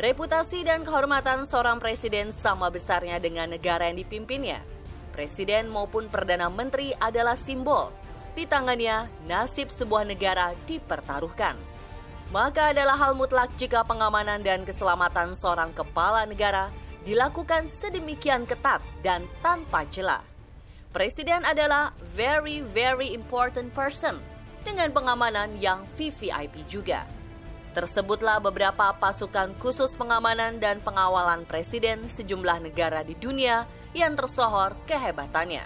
Reputasi dan kehormatan seorang presiden sama besarnya dengan negara yang dipimpinnya. Presiden maupun Perdana Menteri adalah simbol. Di tangannya, nasib sebuah negara dipertaruhkan. Maka adalah hal mutlak jika pengamanan dan keselamatan seorang kepala negara dilakukan sedemikian ketat dan tanpa celah. Presiden adalah very very important person dengan pengamanan yang VVIP juga. Tersebutlah beberapa pasukan khusus pengamanan dan pengawalan presiden sejumlah negara di dunia yang tersohor kehebatannya.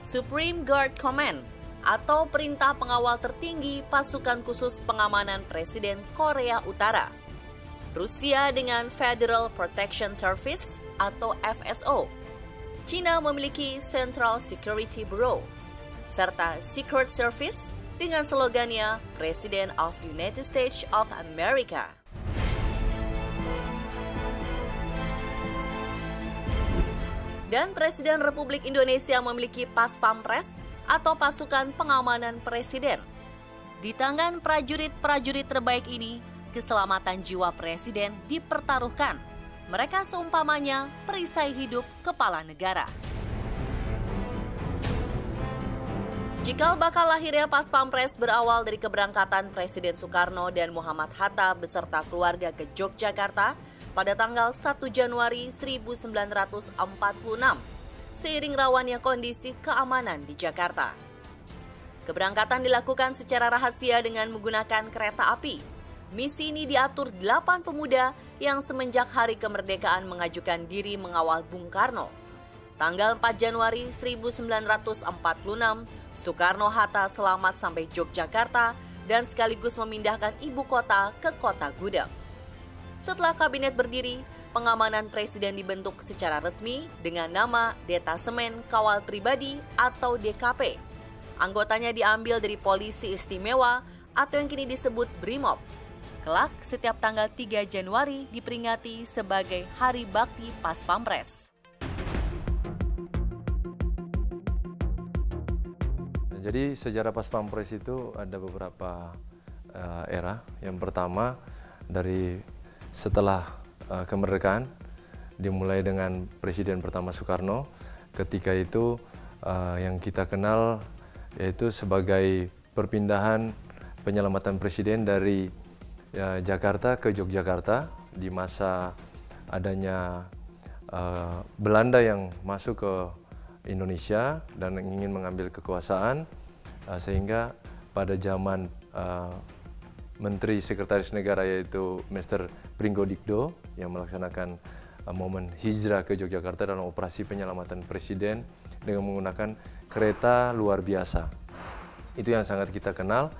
Supreme Guard Command atau perintah pengawal tertinggi pasukan khusus pengamanan Presiden Korea Utara. Rusia dengan Federal Protection Service atau FSO. China memiliki Central Security Bureau serta Secret Service dengan slogannya President of the United States of America. Dan Presiden Republik Indonesia memiliki Pas Pampres atau pasukan pengamanan presiden. Di tangan prajurit-prajurit terbaik ini, keselamatan jiwa presiden dipertaruhkan. Mereka seumpamanya perisai hidup kepala negara. Cikal bakal lahirnya Pas Pampres berawal dari keberangkatan Presiden Soekarno dan Muhammad Hatta beserta keluarga ke Yogyakarta pada tanggal 1 Januari 1946 seiring rawannya kondisi keamanan di Jakarta. Keberangkatan dilakukan secara rahasia dengan menggunakan kereta api. Misi ini diatur 8 pemuda yang semenjak hari kemerdekaan mengajukan diri mengawal Bung Karno. Tanggal 4 Januari 1946, Soekarno-Hatta selamat sampai Yogyakarta dan sekaligus memindahkan ibu kota ke kota Gudang. Setelah kabinet berdiri, pengamanan presiden dibentuk secara resmi dengan nama Detasemen Kawal Pribadi atau DKP. Anggotanya diambil dari Polisi Istimewa atau yang kini disebut BRIMOB. Kelak, setiap tanggal 3 Januari diperingati sebagai Hari Bakti Pas Pampres. Jadi sejarah pas pampres itu ada beberapa uh, era. Yang pertama dari setelah uh, kemerdekaan dimulai dengan Presiden pertama Soekarno. Ketika itu uh, yang kita kenal yaitu sebagai perpindahan penyelamatan presiden dari ya, Jakarta ke Yogyakarta di masa adanya uh, Belanda yang masuk ke Indonesia dan ingin mengambil kekuasaan uh, sehingga pada zaman uh, Menteri Sekretaris Negara yaitu Mr. Pringgo Dikdo yang melaksanakan uh, momen hijrah ke Yogyakarta dalam operasi penyelamatan presiden dengan menggunakan kereta luar biasa. Itu yang sangat kita kenal.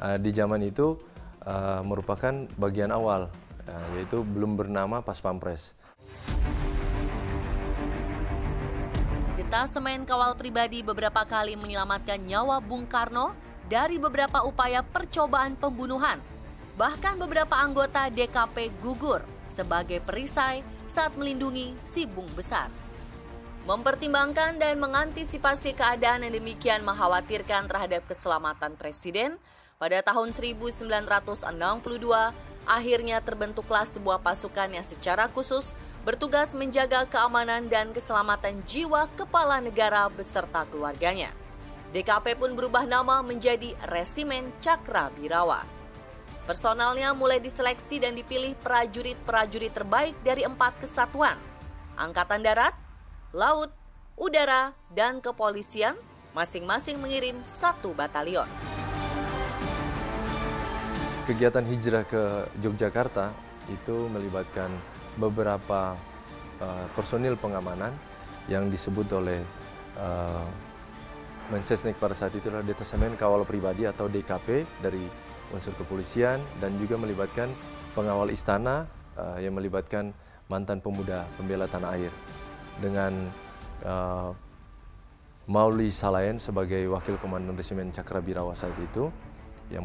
Uh, di zaman itu uh, merupakan bagian awal, uh, yaitu belum bernama Pas Pampres. Detasemen Kawal Pribadi beberapa kali menyelamatkan nyawa Bung Karno dari beberapa upaya percobaan pembunuhan. Bahkan beberapa anggota DKP gugur sebagai perisai saat melindungi si Bung Besar. Mempertimbangkan dan mengantisipasi keadaan yang demikian mengkhawatirkan terhadap keselamatan Presiden, pada tahun 1962 akhirnya terbentuklah sebuah pasukan yang secara khusus bertugas menjaga keamanan dan keselamatan jiwa kepala negara beserta keluarganya. DKP pun berubah nama menjadi Resimen Cakra Birawa. Personalnya mulai diseleksi dan dipilih prajurit-prajurit terbaik dari empat kesatuan, Angkatan Darat, Laut, Udara, dan Kepolisian, masing-masing mengirim satu batalion. Kegiatan hijrah ke Yogyakarta itu melibatkan beberapa uh, personil pengamanan yang disebut oleh uh, Mensesnek pada saat itu adalah Detasemen Kawal Pribadi atau DKP dari unsur kepolisian dan juga melibatkan pengawal istana uh, yang melibatkan mantan pemuda pembela tanah air. Dengan uh, Mauli Salayan sebagai wakil komandan resimen Cakrabirawa saat itu yang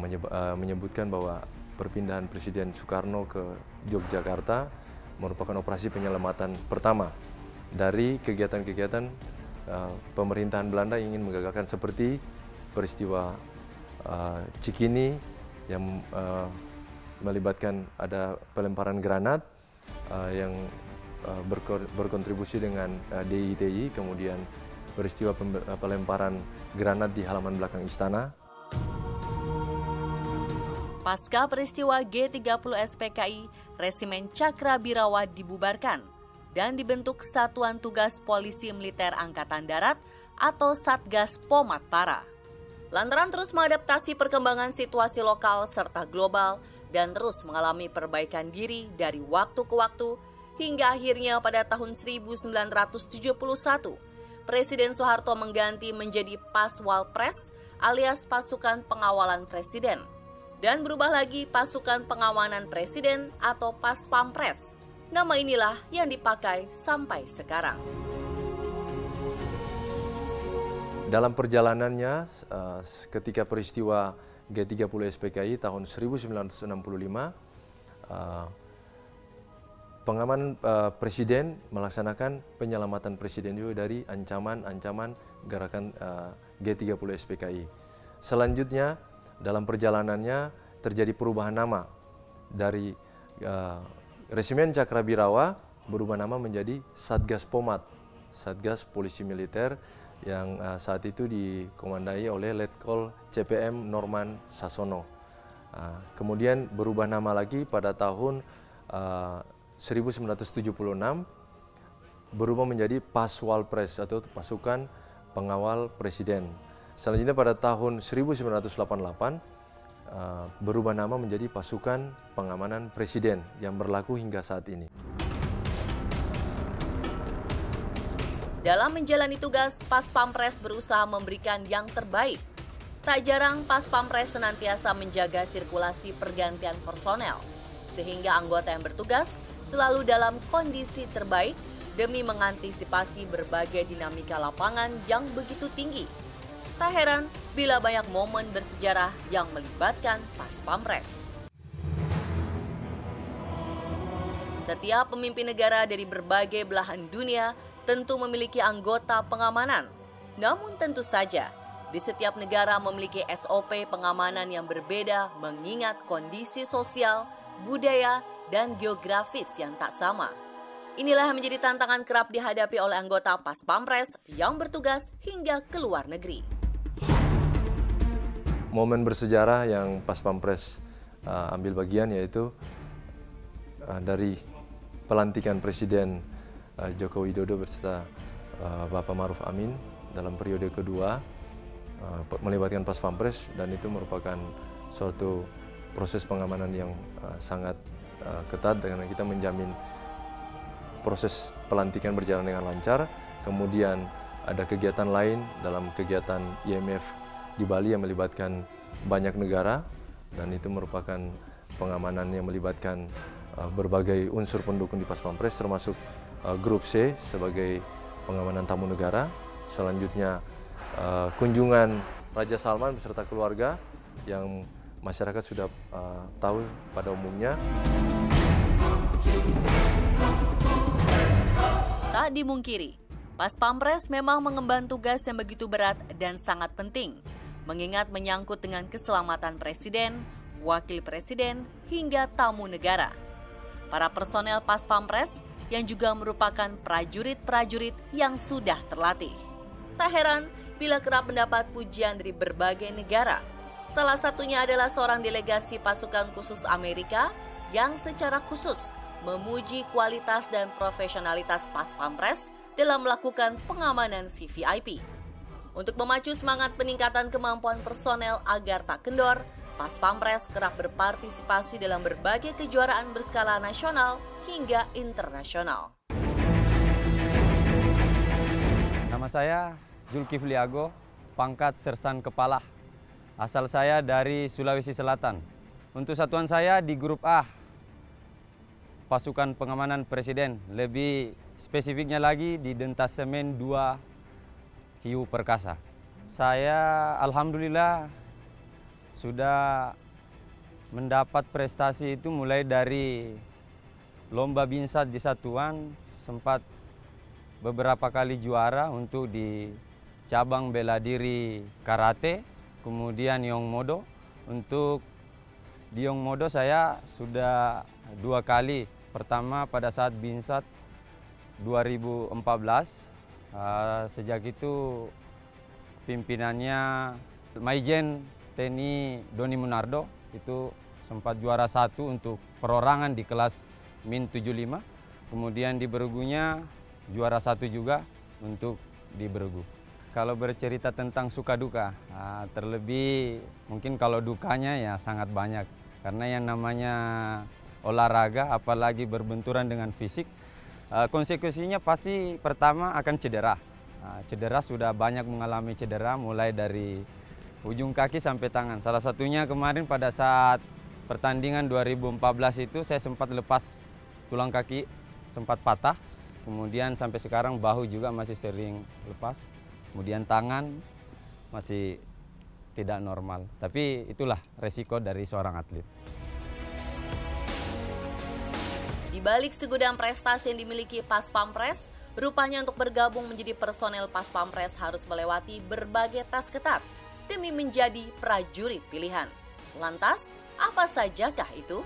menyebutkan bahwa perpindahan Presiden Soekarno ke Yogyakarta merupakan operasi penyelamatan pertama dari kegiatan-kegiatan uh, pemerintahan Belanda ingin menggagalkan seperti peristiwa uh, Cikini yang uh, melibatkan ada pelemparan granat uh, yang uh, berkontribusi dengan uh, DITI, kemudian peristiwa pelemparan granat di halaman belakang istana. Pasca peristiwa G30 SPKI, Resimen Cakra Birawa dibubarkan dan dibentuk Satuan Tugas Polisi Militer Angkatan Darat atau Satgas Pomat Para. Lantaran terus mengadaptasi perkembangan situasi lokal serta global dan terus mengalami perbaikan diri dari waktu ke waktu, hingga akhirnya pada tahun 1971, Presiden Soeharto mengganti menjadi Paswal Pres alias Pasukan Pengawalan Presiden – dan berubah lagi pasukan pengawanan presiden atau Pas Pampres. Nama inilah yang dipakai sampai sekarang. Dalam perjalanannya uh, ketika peristiwa G30 SPKI tahun 1965 uh, pengaman uh, presiden melaksanakan penyelamatan presiden juga dari ancaman-ancaman gerakan uh, G30 SPKI. Selanjutnya dalam perjalanannya terjadi perubahan nama dari uh, Resimen Cakrabirawa berubah nama menjadi Satgas Pomat, Satgas Polisi Militer yang uh, saat itu dikomandai oleh Letkol CPM Norman Sasono. Uh, kemudian berubah nama lagi pada tahun uh, 1976 berubah menjadi Paswal Pres atau pasukan pengawal presiden. Selanjutnya pada tahun 1988 uh, berubah nama menjadi Pasukan Pengamanan Presiden yang berlaku hingga saat ini. Dalam menjalani tugas, Pas Pampres berusaha memberikan yang terbaik. Tak jarang Pas Pampres senantiasa menjaga sirkulasi pergantian personel, sehingga anggota yang bertugas selalu dalam kondisi terbaik demi mengantisipasi berbagai dinamika lapangan yang begitu tinggi Tak heran bila banyak momen bersejarah yang melibatkan Pas Pampres. Setiap pemimpin negara dari berbagai belahan dunia tentu memiliki anggota pengamanan. Namun tentu saja, di setiap negara memiliki SOP pengamanan yang berbeda mengingat kondisi sosial, budaya, dan geografis yang tak sama. Inilah menjadi tantangan kerap dihadapi oleh anggota Pas Pampres yang bertugas hingga ke luar negeri momen bersejarah yang pas Pampres uh, ambil bagian yaitu uh, dari pelantikan Presiden uh, Joko Widodo beserta uh, Bapak Maruf Amin dalam periode kedua uh, melibatkan pas Pampres dan itu merupakan suatu proses pengamanan yang uh, sangat uh, ketat dengan kita menjamin proses pelantikan berjalan dengan lancar. Kemudian ada kegiatan lain dalam kegiatan IMF di Bali yang melibatkan banyak negara dan itu merupakan pengamanan yang melibatkan uh, berbagai unsur pendukung di Pas Pampres termasuk uh, grup C sebagai pengamanan tamu negara. Selanjutnya uh, kunjungan Raja Salman beserta keluarga yang masyarakat sudah uh, tahu pada umumnya. Tak dimungkiri, Pas Pampres memang mengemban tugas yang begitu berat dan sangat penting mengingat menyangkut dengan keselamatan presiden, wakil presiden, hingga tamu negara. Para personel Pas Pampres yang juga merupakan prajurit-prajurit yang sudah terlatih. Tak heran bila kerap mendapat pujian dari berbagai negara. Salah satunya adalah seorang delegasi pasukan khusus Amerika yang secara khusus memuji kualitas dan profesionalitas Pas Pampres dalam melakukan pengamanan VVIP. Untuk memacu semangat peningkatan kemampuan personel agar tak kendor, Pas Pampres kerap berpartisipasi dalam berbagai kejuaraan berskala nasional hingga internasional. Nama saya Zulkifli Ago, pangkat Sersan Kepala. Asal saya dari Sulawesi Selatan. Untuk satuan saya di grup A, pasukan pengamanan presiden. Lebih spesifiknya lagi di Dentasemen 2 hiu perkasa. Saya alhamdulillah sudah mendapat prestasi itu mulai dari lomba binsat di satuan sempat beberapa kali juara untuk di cabang bela diri karate, kemudian Yong Modo. Untuk di Yong Modo saya sudah dua kali pertama pada saat Binsat 2014. Uh, sejak itu pimpinannya Maijen TNI Doni Munardo itu sempat juara satu untuk perorangan di kelas Min 75. Kemudian di Berugunya juara satu juga untuk di Beregu. Kalau bercerita tentang suka duka, ah, terlebih mungkin kalau dukanya ya sangat banyak. Karena yang namanya olahraga, apalagi berbenturan dengan fisik, ah, konsekuensinya pasti pertama akan cedera. Ah, cedera sudah banyak mengalami cedera mulai dari ujung kaki sampai tangan. Salah satunya kemarin pada saat pertandingan 2014 itu saya sempat lepas tulang kaki, sempat patah. Kemudian sampai sekarang bahu juga masih sering lepas. Kemudian tangan masih tidak normal. Tapi itulah resiko dari seorang atlet. Di balik segudang prestasi yang dimiliki Pas Pampres, rupanya untuk bergabung menjadi personel Pas Pampres harus melewati berbagai tes ketat demi menjadi prajurit pilihan. Lantas, apa sajakah itu?